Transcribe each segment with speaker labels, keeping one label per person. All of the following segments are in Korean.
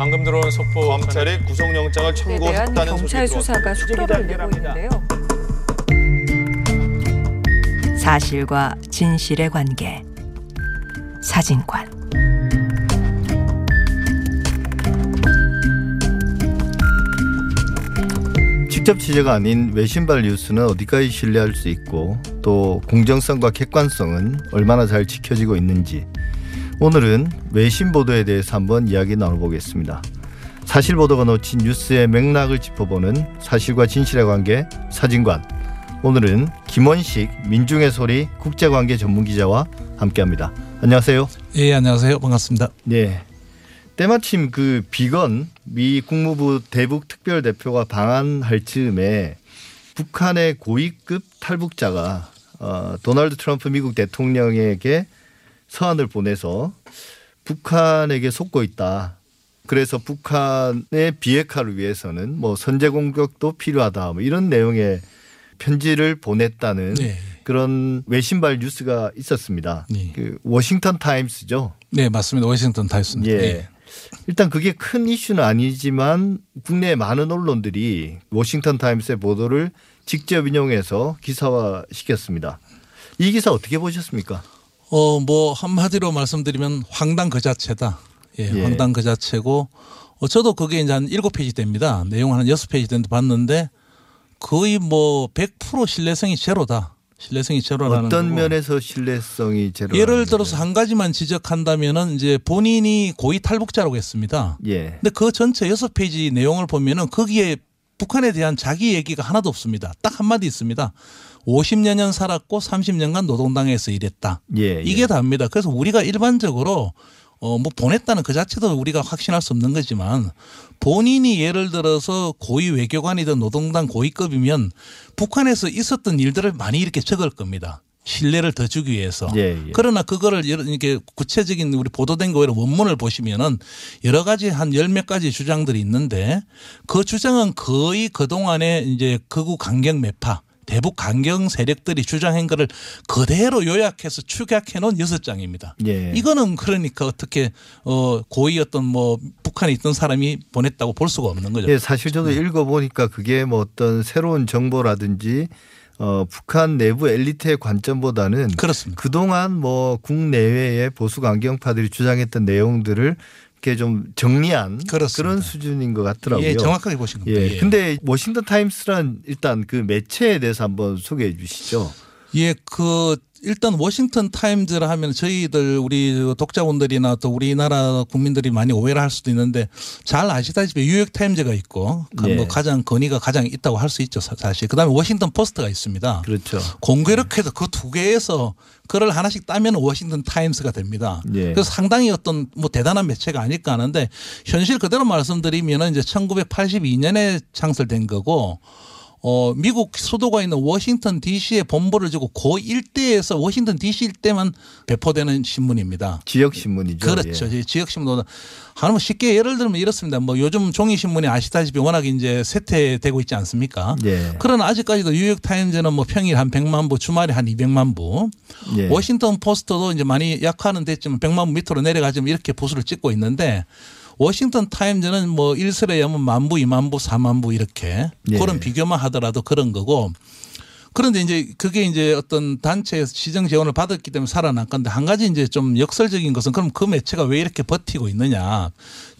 Speaker 1: 방금 들어온 속보
Speaker 2: 검찰이 구속영장을 청구했다는
Speaker 3: 경찰
Speaker 2: 소식이
Speaker 3: 수사가 속도를 내고 있는데요.
Speaker 4: 사실과 진실의 관계. 사진관.
Speaker 5: 직접 취재가 아닌 외신발 뉴스는 어디까지 신뢰할 수 있고 또 공정성과 객관성은 얼마나 잘 지켜지고 있는지 오늘은 외신 보도에 대해서 한번 이야기 나눠보겠습니다. 사실 보도가 놓친 뉴스의 맥락을 짚어보는 사실과 진실의 관계 사진관 오늘은 김원식 민중의 소리 국제관계 전문 기자와 함께합니다. 안녕하세요.
Speaker 6: 예, 안녕하세요. 반갑습니다.
Speaker 5: 네. 때마침 그 비건 미 국무부 대북 특별 대표가 방한할 즈음에 북한의 고위급 탈북자가 어, 도널드 트럼프 미국 대통령에게 서한을 보내서 북한에게 속고 있다. 그래서 북한의 비핵화를 위해서는 뭐 선제 공격도 필요하다. 뭐 이런 내용의 편지를 보냈다는
Speaker 6: 네.
Speaker 5: 그런 외신발 뉴스가 있었습니다.
Speaker 6: 네.
Speaker 5: 그 워싱턴 타임스죠.
Speaker 6: 네, 맞습니다. 워싱턴 타임스입니다.
Speaker 5: 예. 일단 그게 큰 이슈는 아니지만 국내 많은 언론들이 워싱턴 타임스의 보도를 직접 인용해서 기사화 시켰습니다. 이 기사 어떻게 보셨습니까?
Speaker 6: 어, 뭐 한마디로 말씀드리면 황당 그 자체다. 예,
Speaker 5: 예.
Speaker 6: 황당 그 자체고 어, 저도 그게 이제 한 일곱 페이지 됩니다. 내용 한 여섯 페이지 되는데 봤는데 거의 뭐 100% 신뢰성이 제로다. 신뢰성이 제로라는
Speaker 5: 어떤
Speaker 6: 거고.
Speaker 5: 면에서 신뢰성이 제로?
Speaker 6: 예를 들어서 한 가지만 지적한다면은 이제 본인이 고위 탈북자라고 했습니다.
Speaker 5: 예.
Speaker 6: 근데 그 전체 여섯 페이지 내용을 보면은 거기에 북한에 대한 자기 얘기가 하나도 없습니다. 딱 한마디 있습니다. 50여 년 살았고 30년간 노동당에서 일했다.
Speaker 5: 예, 예.
Speaker 6: 이게 다입니다. 그래서 우리가 일반적으로 어 뭐 보냈다는 그 자체도 우리가 확신할 수 없는 거지만 본인이 예를 들어서 고위 외교관이든 노동당 고위급이면 북한에서 있었던 일들을 많이 이렇게 적을 겁니다. 신뢰를 더 주기 위해서.
Speaker 5: 예, 예.
Speaker 6: 그러나 그거를 이렇게 구체적인 우리 보도된 거에 원문을 보시면은 여러 가지 한 열 몇 가지 주장들이 있는데 그 주장은 거의 그동안에 이제 극우 강경 매파 대북 강경 세력들이 주장한 거를 그대로 요약해서 축약해 놓은 여섯 장입니다.
Speaker 5: 예.
Speaker 6: 이거는 그러니까 어떻게 어 고위 어떤 뭐 북한에 있던 사람이 보냈다고 볼 수가 없는 거죠.
Speaker 5: 예, 사실 저도 읽어 보니까 그게 뭐 어떤 새로운 정보라든지 어, 북한 내부 엘리트의 관점보다는
Speaker 6: 그렇습니다.
Speaker 5: 그동안 뭐 국내외의 보수 강경파들이 주장했던 내용들을 이렇게 좀 정리한
Speaker 6: 그렇습니다.
Speaker 5: 그런 수준인 것 같더라고요.
Speaker 6: 예, 정확하게 보신 겁니다.
Speaker 5: 예.
Speaker 6: 예.
Speaker 5: 근데 워싱턴 타임스란 일단 그 매체에 대해서 한번 소개해 주시죠.
Speaker 6: 예, 그 일단 워싱턴 타임즈라 하면 저희들 우리 독자분들이나 또 우리나라 국민들이 많이 오해를 할 수도 있는데 잘 아시다시피 뉴욕 타임즈가 있고 그
Speaker 5: 예.
Speaker 6: 뭐 가장 권위가 가장 있다고 할 수 있죠 사- 사실. 그다음에 워싱턴 포스트가 있습니다.
Speaker 5: 그렇죠.
Speaker 6: 공교롭게도 그 두 개에서 그걸 하나씩 따면 워싱턴 타임스가 됩니다.
Speaker 5: 예.
Speaker 6: 그래서 상당히 어떤 뭐 대단한 매체가 아닐까 하는데 현실 그대로 말씀드리면은 이제 1982년에 창설된 거고 어, 미국 수도가 있는 워싱턴 DC에 본부를 두고 그 일대에서 워싱턴 DC 일대만 배포되는 신문입니다.
Speaker 5: 지역 신문이죠.
Speaker 6: 그렇죠.
Speaker 5: 예.
Speaker 6: 이 지역 신문보다 하나 뭐 쉽게 예를 들면 이렇습니다. 뭐 요즘 종이 신문이 아시다시피 워낙 이제 쇠퇴되고 있지 않습니까?
Speaker 5: 예.
Speaker 6: 그러나 아직까지도 뉴욕 타임즈는 뭐 평일 한 100만 부, 주말에 한 200만 부.
Speaker 5: 예.
Speaker 6: 워싱턴 포스트도 이제 많이 약화는 됐지만 100만 부 밑으로 내려가지만 이렇게 부수를 찍고 있는데 워싱턴 타임즈는 뭐 일설에 하면 만 부, 2만 부, 4만 부 이렇게
Speaker 5: 예.
Speaker 6: 그런 비교만 하더라도 그런 거고 그런데 이제 그게 이제 어떤 단체에서 재정 지원을 받았기 때문에 살아난 건데 한 가지 이제 좀 역설적인 것은 그럼 그 매체가 왜 이렇게 버티고 있느냐.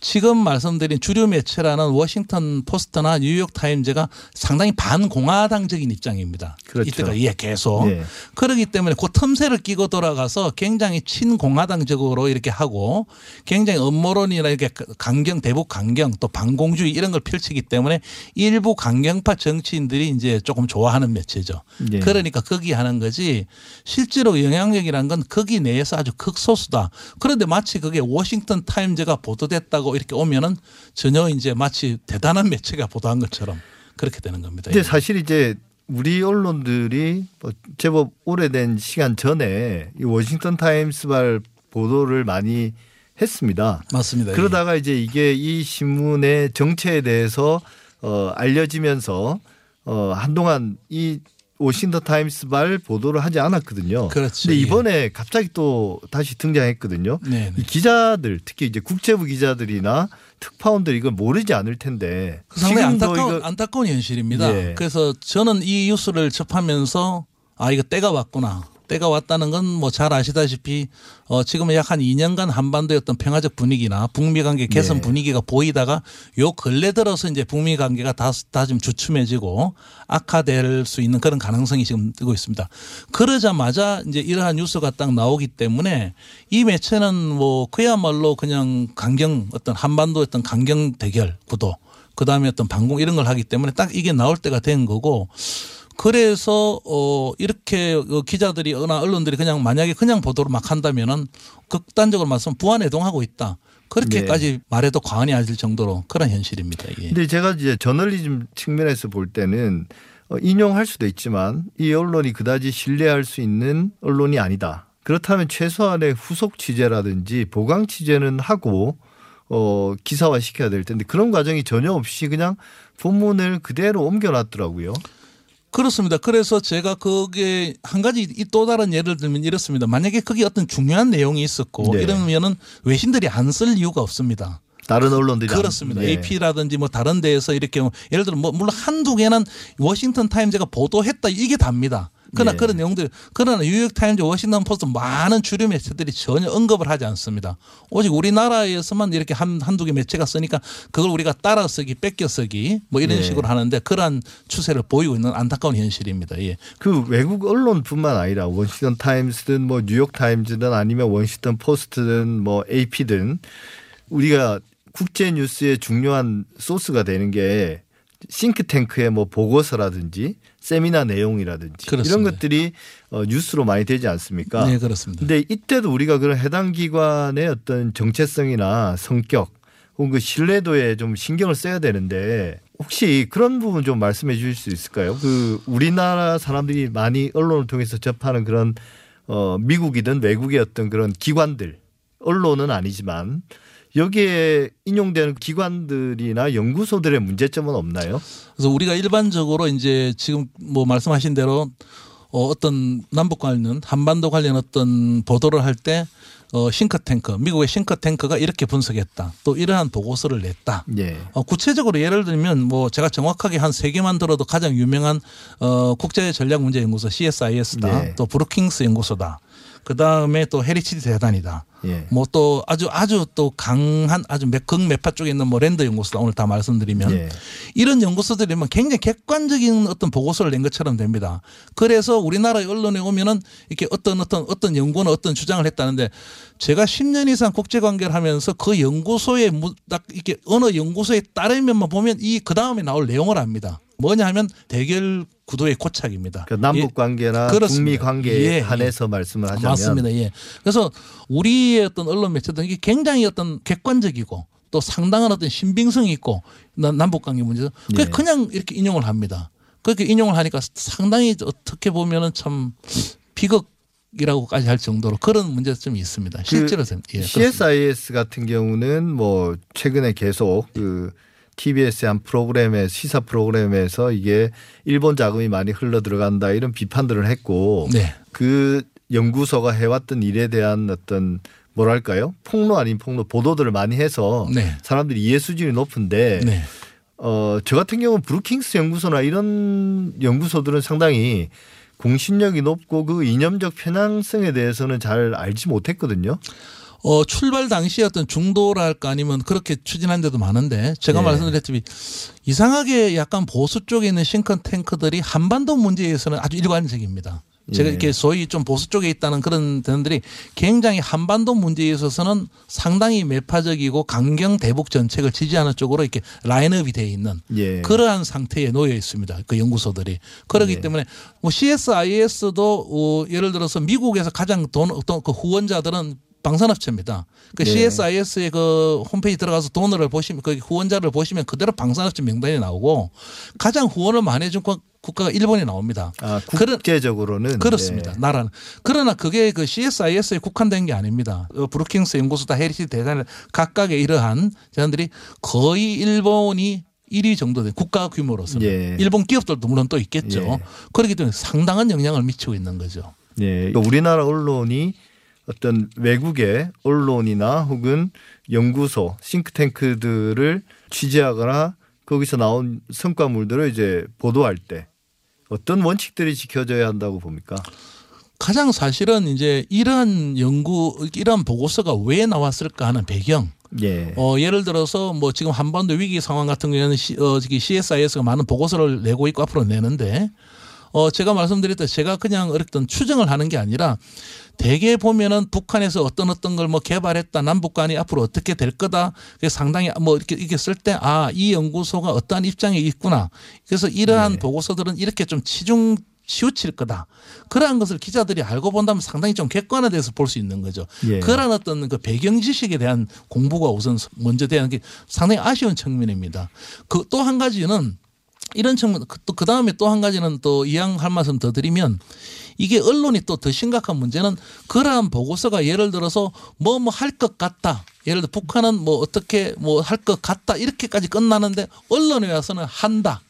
Speaker 6: 지금 말씀드린 주류 매체라는 워싱턴 포스트나 뉴욕 타임즈가 상당히 반공화당적인 입장입니다.
Speaker 5: 그렇죠.
Speaker 6: 이때가 예 계속
Speaker 5: 네.
Speaker 6: 그러기 때문에 그 틈새를 끼고 돌아가서 굉장히 친공화당적으로 이렇게 하고 굉장히 음모론이나 이렇게 강경 대북 강경 또 반공주의 이런 걸 펼치기 때문에 일부 강경파 정치인들이 이제 조금 좋아하는 매체죠.
Speaker 5: 예.
Speaker 6: 그러니까 거기 하는 거지 실제로 영향력이란 건 거기 내에서 아주 극소수다. 그런데 마치 그게 워싱턴 타임즈가 보도됐다고 이렇게 오면은 전혀 이제 마치 대단한 매체가 보도한 것처럼 그렇게 되는 겁니다.
Speaker 5: 근데 사실 이제 우리 언론들이 뭐 제법 오래된 시간 전에 이 워싱턴 타임스발 보도를 많이 했습니다.
Speaker 6: 맞습니다.
Speaker 5: 그러다가 이제 이게 이 신문의 정체에 대해서 어 알려지면서 어 한동안 이 워싱턴 타임스 발 보도를 하지 않았거든요.
Speaker 6: 그렇죠.
Speaker 5: 근데
Speaker 6: 예.
Speaker 5: 이번에 갑자기 또 다시 등장했거든요.
Speaker 6: 네, 네.
Speaker 5: 이 기자들 특히 이제 국제부 기자들이나 특파원들이 이걸 모르지 않을 텐데
Speaker 6: 그 상당히 안타까운,
Speaker 5: 이거
Speaker 6: 안타까운 현실입니다.
Speaker 5: 예.
Speaker 6: 그래서 저는 이 뉴스를 접하면서 아 이거 때가 왔구나. 때가 왔다는 건 뭐 잘 아시다시피 어 지금은 약 한 2년간 한반도의 어떤 평화적 분위기나 북미 관계 개선
Speaker 5: 네.
Speaker 6: 분위기가 보이다가 요 근래 들어서 이제 북미 관계가 다, 다좀 주춤해지고 악화될 수 있는 그런 가능성이 지금 뜨고 있습니다. 그러자마자 이제 이러한 뉴스가 딱 나오기 때문에 이 매체는 뭐 그야말로 그냥 강경 어떤 한반도 어떤 강경 대결 구도 그 다음에 어떤 방공 이런 걸 하기 때문에 딱 이게 나올 때가 된 거고 그래서 어 이렇게 어, 기자들이나 언론들이 그냥 만약에 그냥 보도를 막 한다면은 극단적으로 말씀 부안해동하고 있다. 그렇게까지 말해도 과언이 아닐 정도로 그런 현실입니다. 이게.
Speaker 5: 근데 제가 이제 저널리즘 측면에서 볼 때는 어, 인용할 수도 있지만 이 언론이 그다지 신뢰할 수 있는 언론이 아니다. 그렇다면 최소한의 후속 취재라든지 보강 취재는 하고 어 기사화 시켜야 될 텐데 그런 과정이 전혀 없이 그냥 본문을 그대로 옮겨놨더라고요.
Speaker 6: 그렇습니다. 그래서 제가 그게 한 가지 이또 다른 예를 들면 이렇습니다. 만약에 그게 어떤 중요한 내용이 있었고
Speaker 5: 네.
Speaker 6: 이러면은 외신들이 안 쓸 이유가 없습니다.
Speaker 5: 다른 언론들이 안-
Speaker 6: 그렇습니다.
Speaker 5: 예.
Speaker 6: AP라든지 뭐 다른 데에서 이렇게 뭐 예를 들어 뭐 물론 한두 개는 워싱턴 타임즈가 보도했다 이게 답니다. 그러나
Speaker 5: 예.
Speaker 6: 그런 내용들 그러나 뉴욕 타임즈, 워싱턴 포스트 많은 주류 매체들이 전혀 언급을 하지 않습니다. 오직 우리나라에서만 이렇게 한 한두 개 매체가 쓰니까 그걸 우리가 따라 쓰기, 베껴 쓰기 뭐 이런
Speaker 5: 예.
Speaker 6: 식으로 하는데 그러한 추세를 보이고 있는 안타까운 현실입니다. 예.
Speaker 5: 그 외국 언론뿐만 아니라 워싱턴 타임스든 뭐 뉴욕 타임즈든 아니면 워싱턴 포스트든 뭐 AP든 우리가 국제 뉴스의 중요한 소스가 되는 게 싱크탱크의 뭐 보고서라든지 세미나 내용이라든지 이런
Speaker 6: 그렇습니다.
Speaker 5: 것들이 어, 뉴스로 많이 되지 않습니까?
Speaker 6: 네, 그렇습니다.
Speaker 5: 근데 이때도 우리가 그런 해당 기관의 어떤 정체성이나 성격 혹은 그 신뢰도에 좀 신경을 써야 되는데 혹시 그런 부분 좀 말씀해 주실 수 있을까요? 그 우리나라 사람들이 많이 언론을 통해서 접하는 그런 어 미국이든 외국의 어떤 그런 기관들 언론은 아니지만 여기에 인용되는 기관들이나 연구소들의 문제점은 없나요?
Speaker 6: 그래서 우리가 일반적으로 이제 지금 뭐 말씀하신 대로 어, 어떤 남북 관련 한반도 관련 어떤 보도를 할 때 어, 싱크탱크 미국의 싱크탱크가 이렇게 분석했다. 또 이러한 보고서를 냈다.
Speaker 5: 예.
Speaker 6: 어, 구체적으로 예를 들면 뭐 제가 정확하게 한 세 개만 들어도 가장 유명한 어, 국제 전략 문제 연구소 CSIS다.
Speaker 5: 네.
Speaker 6: 또 브루킹스 연구소다. 그 다음에 또 헤리티지 재단이다.
Speaker 5: 예.
Speaker 6: 뭐또 아주 아주 또 강한 아주 몇- 극매파 쪽에 있는 뭐 랜드 연구소다 오늘 다 말씀드리면
Speaker 5: 예.
Speaker 6: 이런 연구소들이면 굉장히 객관적인 어떤 보고서를 낸 것처럼 됩니다. 그래서 우리나라 언론에 오면은 이렇게 어떤 어떤 어떤 연구는 어떤 주장을 했다는데 제가 10년 이상 국제 관계를 하면서 그 연구소에 무- 딱 이렇게 어느 연구소에 따르면만 보면 이 그 다음에 나올 내용을 압니다. 뭐냐 하면 대결 구도의 고착입니다.
Speaker 5: 그 남북 관계나
Speaker 6: 예. 그렇습니다.
Speaker 5: 북미 관계에
Speaker 6: 예, 예.
Speaker 5: 한해서 말씀을 하자면
Speaker 6: 맞습니다. 예. 그래서 우리의 어떤 언론 매체들은 이게 굉장히 어떤 객관적이고 또 상당한 어떤 신빙성이 있고 남- 남북 관계 문제도 그
Speaker 5: 예.
Speaker 6: 그냥 이렇게 인용을 합니다. 그렇게 인용을 하니까 상당히 어떻게 보면은 참 비극 이라고까지 할 정도로 그런 문제점이 있습니다. 실제로 좀, 예, 그렇습니다.
Speaker 5: CSIS 같은 경우는 뭐 최근에 계속 그 TBS의 한 프로그램에 시사 프로그램에서 이게 일본 자금이 많이 흘러 들어간다 이런 비판들을 했고
Speaker 6: 네.
Speaker 5: 그 연구소가 해왔던 일에 대한 어떤 뭐랄까요 폭로 아닌 폭로 보도들을 많이 해서
Speaker 6: 네.
Speaker 5: 사람들이 이해 수준이 높은데
Speaker 6: 네.
Speaker 5: 어, 저 같은 경우는 브루킹스 연구소나 이런 연구소들은 상당히 공신력이 높고 그 이념적 편향성에 대해서는 잘 알지 못했거든요.
Speaker 6: 어, 출발 당시에 어떤 중도랄까 아니면 그렇게 추진한 데도 많은데 제가
Speaker 5: 예.
Speaker 6: 말씀드렸듯이 이상하게 약간 보수 쪽에 있는 싱크탱크들이 한반도 문제에서는 아주 일관적입니다. 제가
Speaker 5: 예.
Speaker 6: 이렇게 소위 좀 보수 쪽에 있다는 그런 대원들이 굉장히 한반도 문제에 있어서는 상당히 매파적이고 강경 대북 정책을 지지하는 쪽으로 이렇게 라인업이 되어 있는
Speaker 5: 예.
Speaker 6: 그러한 상태에 놓여 있습니다. 그 연구소들이. 그렇기
Speaker 5: 네.
Speaker 6: 때문에 뭐 CSIS도 어 예를 들어서 미국에서 가장 돈, 어떤 그 후원자들은 방산업체입니다. 그
Speaker 5: 네.
Speaker 6: CSIS의 그 홈페이지 들어가서 돈을 보시면 그 후원자를 보시면 그대로 방산업체 명단이 나오고 가장 후원을 많이 해준 국- 국가가 일본이 나옵니다.
Speaker 5: 아,
Speaker 6: 그런-
Speaker 5: 국제적으로는
Speaker 6: 그렇습니다.
Speaker 5: 네.
Speaker 6: 나라는. 그러나 그게 그 CSIS에 국한된 게 아닙니다. 어, 브루킹스 연구소다 헤리티 대단을 각각의 이러한 자들이 거의 일본이 1위 정도 된 국가 규모로서는
Speaker 5: 예.
Speaker 6: 일본 기업들도 물론 또 있겠죠.
Speaker 5: 예.
Speaker 6: 그렇기 때문에 상당한 영향을 미치고 있는 거죠.
Speaker 5: 예. 그러니까 우리나라 언론이 어떤 외국의 언론이나 혹은 연구소, 싱크탱크들을 취재하거나 거기서 나온 성과물들을 이제 보도할 때 어떤 원칙들이 지켜져야 한다고 봅니까?
Speaker 6: 가장 사실은 이제 이러한 연구, 이러한 보고서가 왜 나왔을까 하는 배경.
Speaker 5: 예.
Speaker 6: 어, 예를 들어서 뭐 지금 한반도 위기 상황 같은 경우에는 시, 어, 저기 CSIS가 많은 보고서를 내고 있고 앞으로 내는데 어, 제가 말씀드렸듯 제가 그냥 어떤 추정을 하는 게 아니라 대개 보면은 북한에서 어떤 어떤 걸 뭐 개발했다 남북 간이 앞으로 어떻게 될 거다 상당히 뭐 이렇게 이렇게 쓸 때 아 이 연구소가 어떠한 입장에 있구나 그래서 이러한
Speaker 5: 네.
Speaker 6: 보고서들은 이렇게 좀 치중 치우칠 거다. 그러한 것을 기자들이 알고 본다면 상당히 좀 객관화돼서 볼 수 있는 거죠.
Speaker 5: 예.
Speaker 6: 그런 어떤 그 배경 지식에 대한 공부가 우선 먼저 되는 게 상당히 아쉬운 측면입니다. 그 또 한 가지는 이런 측면 또그 다음에 또 한 가지는 또 이양할 말씀 더 드리면 이게 언론이 또 더 심각한 문제는 그러한 보고서가 예를 들어서 뭐 뭐 할 것 같다. 예를 들어 북한은 뭐 어떻게 뭐 할 것 같다 이렇게까지 끝나는데 언론에 와서는 한다.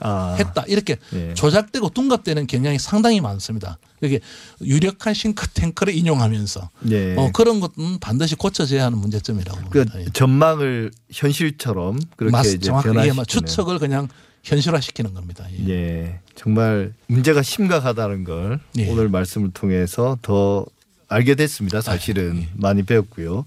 Speaker 5: 아,
Speaker 6: 했다 이렇게
Speaker 5: 예.
Speaker 6: 조작되고 둔갑되는 경향이 상당히 많습니다. 이게 유력한 싱크탱크를 인용하면서
Speaker 5: 예.
Speaker 6: 어, 그런 것은 반드시 고쳐져야 하는 문제점이라고
Speaker 5: 그
Speaker 6: 봅니다. 예.
Speaker 5: 전망을 현실처럼 그렇게
Speaker 6: 맞-
Speaker 5: 이제
Speaker 6: 정확하게
Speaker 5: 변화시키는.
Speaker 6: 뭐 추측을 그냥 현실화시키는 겁니다. 예.
Speaker 5: 예, 정말 문제가 심각하다는 걸
Speaker 6: 예.
Speaker 5: 오늘 말씀을 통해서 더 알게 됐습니다. 사실은
Speaker 6: 예.
Speaker 5: 많이 배웠고요.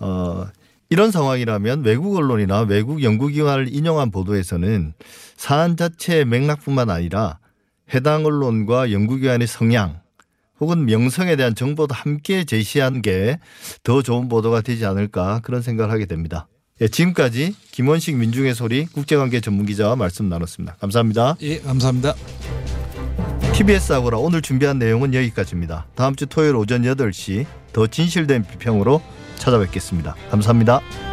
Speaker 5: 어, 이런 상황이라면 외국 언론이나 외국 연구기관을 인용한 보도에서는 사안 자체의 맥락뿐만 아니라 해당 언론과 연구기관의 성향 혹은 명성에 대한 정보도 함께 제시한 게 더 좋은 보도가 되지 않을까 그런 생각을 하게 됩니다. 예, 지금까지 김원식 민중의 소리 국제관계 전문기자와 말씀 나눴습니다. 감사합니다.
Speaker 6: 예, 감사합니다.
Speaker 5: TBS 아고라 오늘 준비한 내용은 여기까지입니다. 다음 주 토요일 오전 8시 더 진실된 비평으로 찾아뵙겠습니다. 감사합니다.